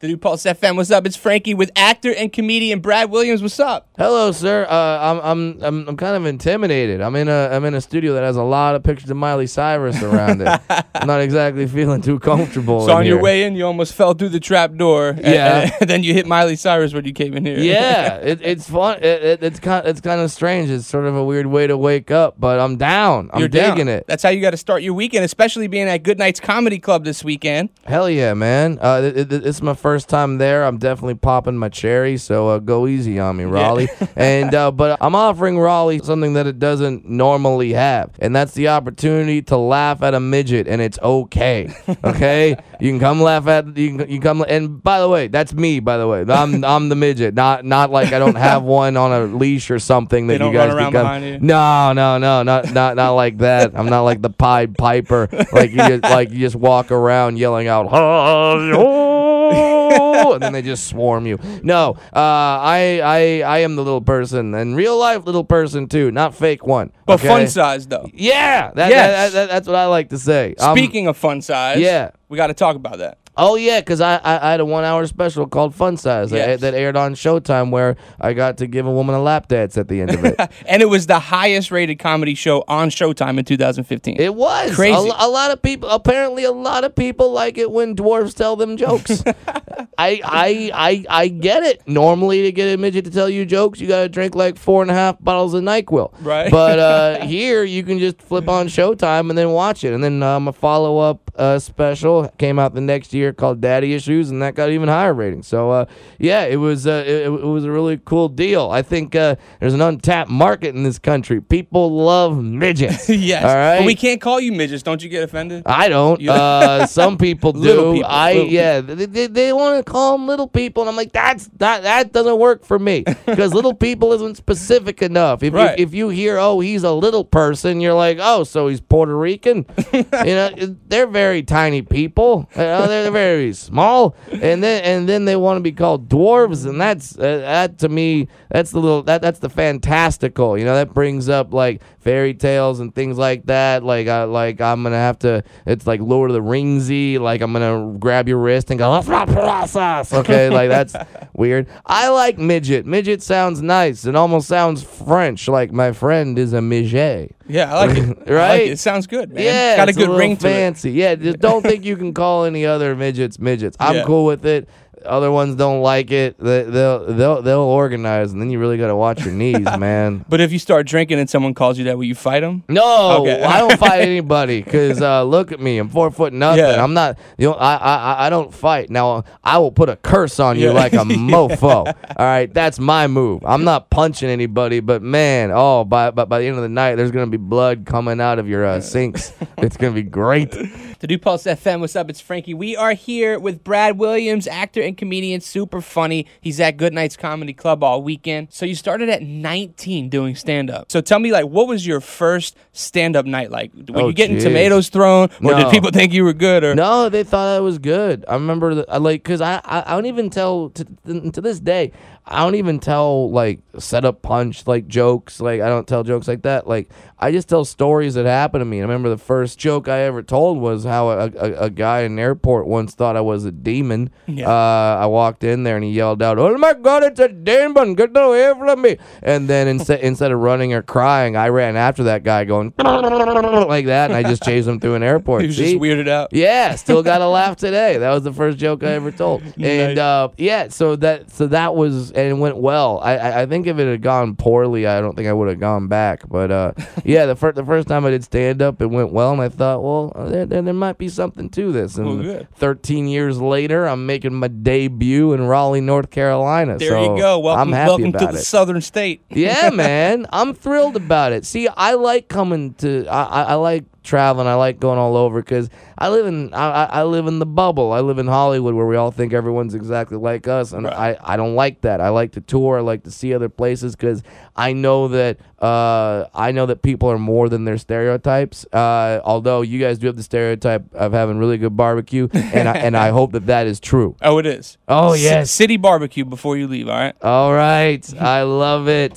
The new Pulse FM. What's up? It's Frankie with actor and comedian Brad Williams. What's up? Hello, sir. Uh, I'm I'm I'm I'm kind of intimidated. I'm in a I'm in a studio that has a lot of pictures of Miley Cyrus around it. I'm not exactly feeling too comfortable. So on your way in, you almost fell through the trap door. and- Yeah. And, then you hit Miley Cyrus when you came in here. yeah, it, it's fun. It, it, it's kind it's kind of strange. It's sort of a weird way to wake up, but I'm down. I'm You're down. digging it. That's how you got to start your weekend, especially being at Good Nights Comedy Club this weekend. Hell yeah, man. Uh, it, it's my first time there. I'm definitely popping my cherry, so uh, go easy on me, Raleigh. and uh, but I'm offering Raleigh something that it doesn't normally have, and that's the opportunity to laugh at a midget, and it's okay. Okay, you can come laugh at you. Can, you come and by the way, that's me. By the way, I'm I'm the midget, not not like I don't have one on a leash or something that They don't you guys run around become. behind you? No, no, no, not not not like that. I'm not like the Pied Piper. Like you just like you just walk around yelling out And then they just swarm you. No, uh, I I I am the little person and real life little person too, not fake one. But okay? fun size, though. Yeah, that, Yes. that, that- that's what I like to say. Um, Speaking of fun size, yeah. we got to talk about that. Oh yeah, because I, I I had a one hour special called Fun Size that- that aired on Showtime where I got to give a woman a lap dance at the end of it. And it was the highest rated comedy show on Showtime in 2015. It was Crazy. A, a lot of people. Apparently, a lot of people like it when dwarves tell them jokes. I, I, I, I get it. Normally, to get a midget to tell you jokes, you got to drink like four and a half bottles of Nyquil. Right. But uh, here, you can just flip on Showtime and then watch it. And then um, a follow up uh, special came out the next year called Daddy Issues, and that got even higher ratings. So uh, yeah, it was uh, it, it was a really cool deal. I think uh, there's an untapped market in this country. People love midgets. yes. All right. But we can't call you midgets. Don't you get offended? I don't. Uh, some people do. People, I little yeah. They, they, they want to call them little people, and I'm like, that's that that doesn't work for me because little people isn't specific enough. If Right. you, if you hear oh he's a little person, you're like oh so he's Puerto Rican. you know they're very tiny people. You know, they're very small, and then and then they want to be called dwarves, and that's uh, that to me that's the little that that's the fantastical. You know that brings up like fairy tales and things like that. Like I like I'm gonna have to. It's like Lord of the Ringsy. Like I'm gonna grab your wrist and go. "Let's not process." Okay, like that's weird. I like midget. Midget sounds nice. It almost sounds French. Like my friend is a midget. Yeah, I like it. I like Right? it. It sounds good, man. Yeah, It's got a good little ring to it. fancy. Yeah, just don't think you can call any other midgets midgets. I'm Yeah. cool with it. Other ones don't like it. They, they'll they'll they'll organize, and then you really got to watch your knees, man. But if you start drinking and someone calls you that, will you fight them? No, Okay. I don't fight anybody because uh, look at me, I'm four foot nothing. Yeah. I'm not. You know, I, I I- I don't fight. Now I will put a curse on you Yeah. like a mofo. All right, that's my move. I'm not punching anybody, but man, oh, by by, by the end of the night, there's gonna be blood coming out of your uh, sinks. it's gonna be great. To do Pulse FM, what's up? It's Frankie. We are here with Brad Williams, actor and comedian, super funny. He's at Good Nights Comedy Club all weekend. So you started at 19 doing stand up. So tell me, like, what was your first stand up night like? Were Oh, you getting jeez. tomatoes thrown, or did people think you were good? Or No, they thought I was good. I remember that, I like, cause I, I, I don't even tell to, to this day. I don't even tell like set up punch like jokes. Like I don't tell jokes like that. Like I just tell stories that happened to me. I remember the first joke I ever told was how a, a, a guy in an airport once thought I was a demon. Yeah. Uh, I walked in there and he yelled out, "Oh my God, it's a demon! Get away from me!" And then instead instead of running or crying, I ran after that guy going like that, and I just chased him through an airport. he was See? just weirded out. Yeah, still got a laugh today. That was the first joke I ever told, and Nice. uh, yeah, so that so that was and it went well. I, I I think if it had gone poorly, I don't think I would have gone back. But uh, yeah, the first the first time I did stand up, it went well, and I thought, well, there there, there might be something to this. And Well, 13 years later, I'm making my debut in Raleigh, North Carolina. There so you go. Welcome, welcome to the it. Southern State. yeah, man, I'm thrilled about it. See, I like coming to. I, I, I like traveling. I like going all over because I live in. I, I live in the bubble. I live in Hollywood where we all think everyone's exactly like us, and Right. I I don't like that. I like to tour. I like to see other places because I know that. Uh, I know that people are more than their stereotypes. Uh, although you guys do have the stereotype of having really good barbecue, and I, and I hope that that is true. Oh, it is. Oh C- City barbecue before you leave. All right. All right. I love it.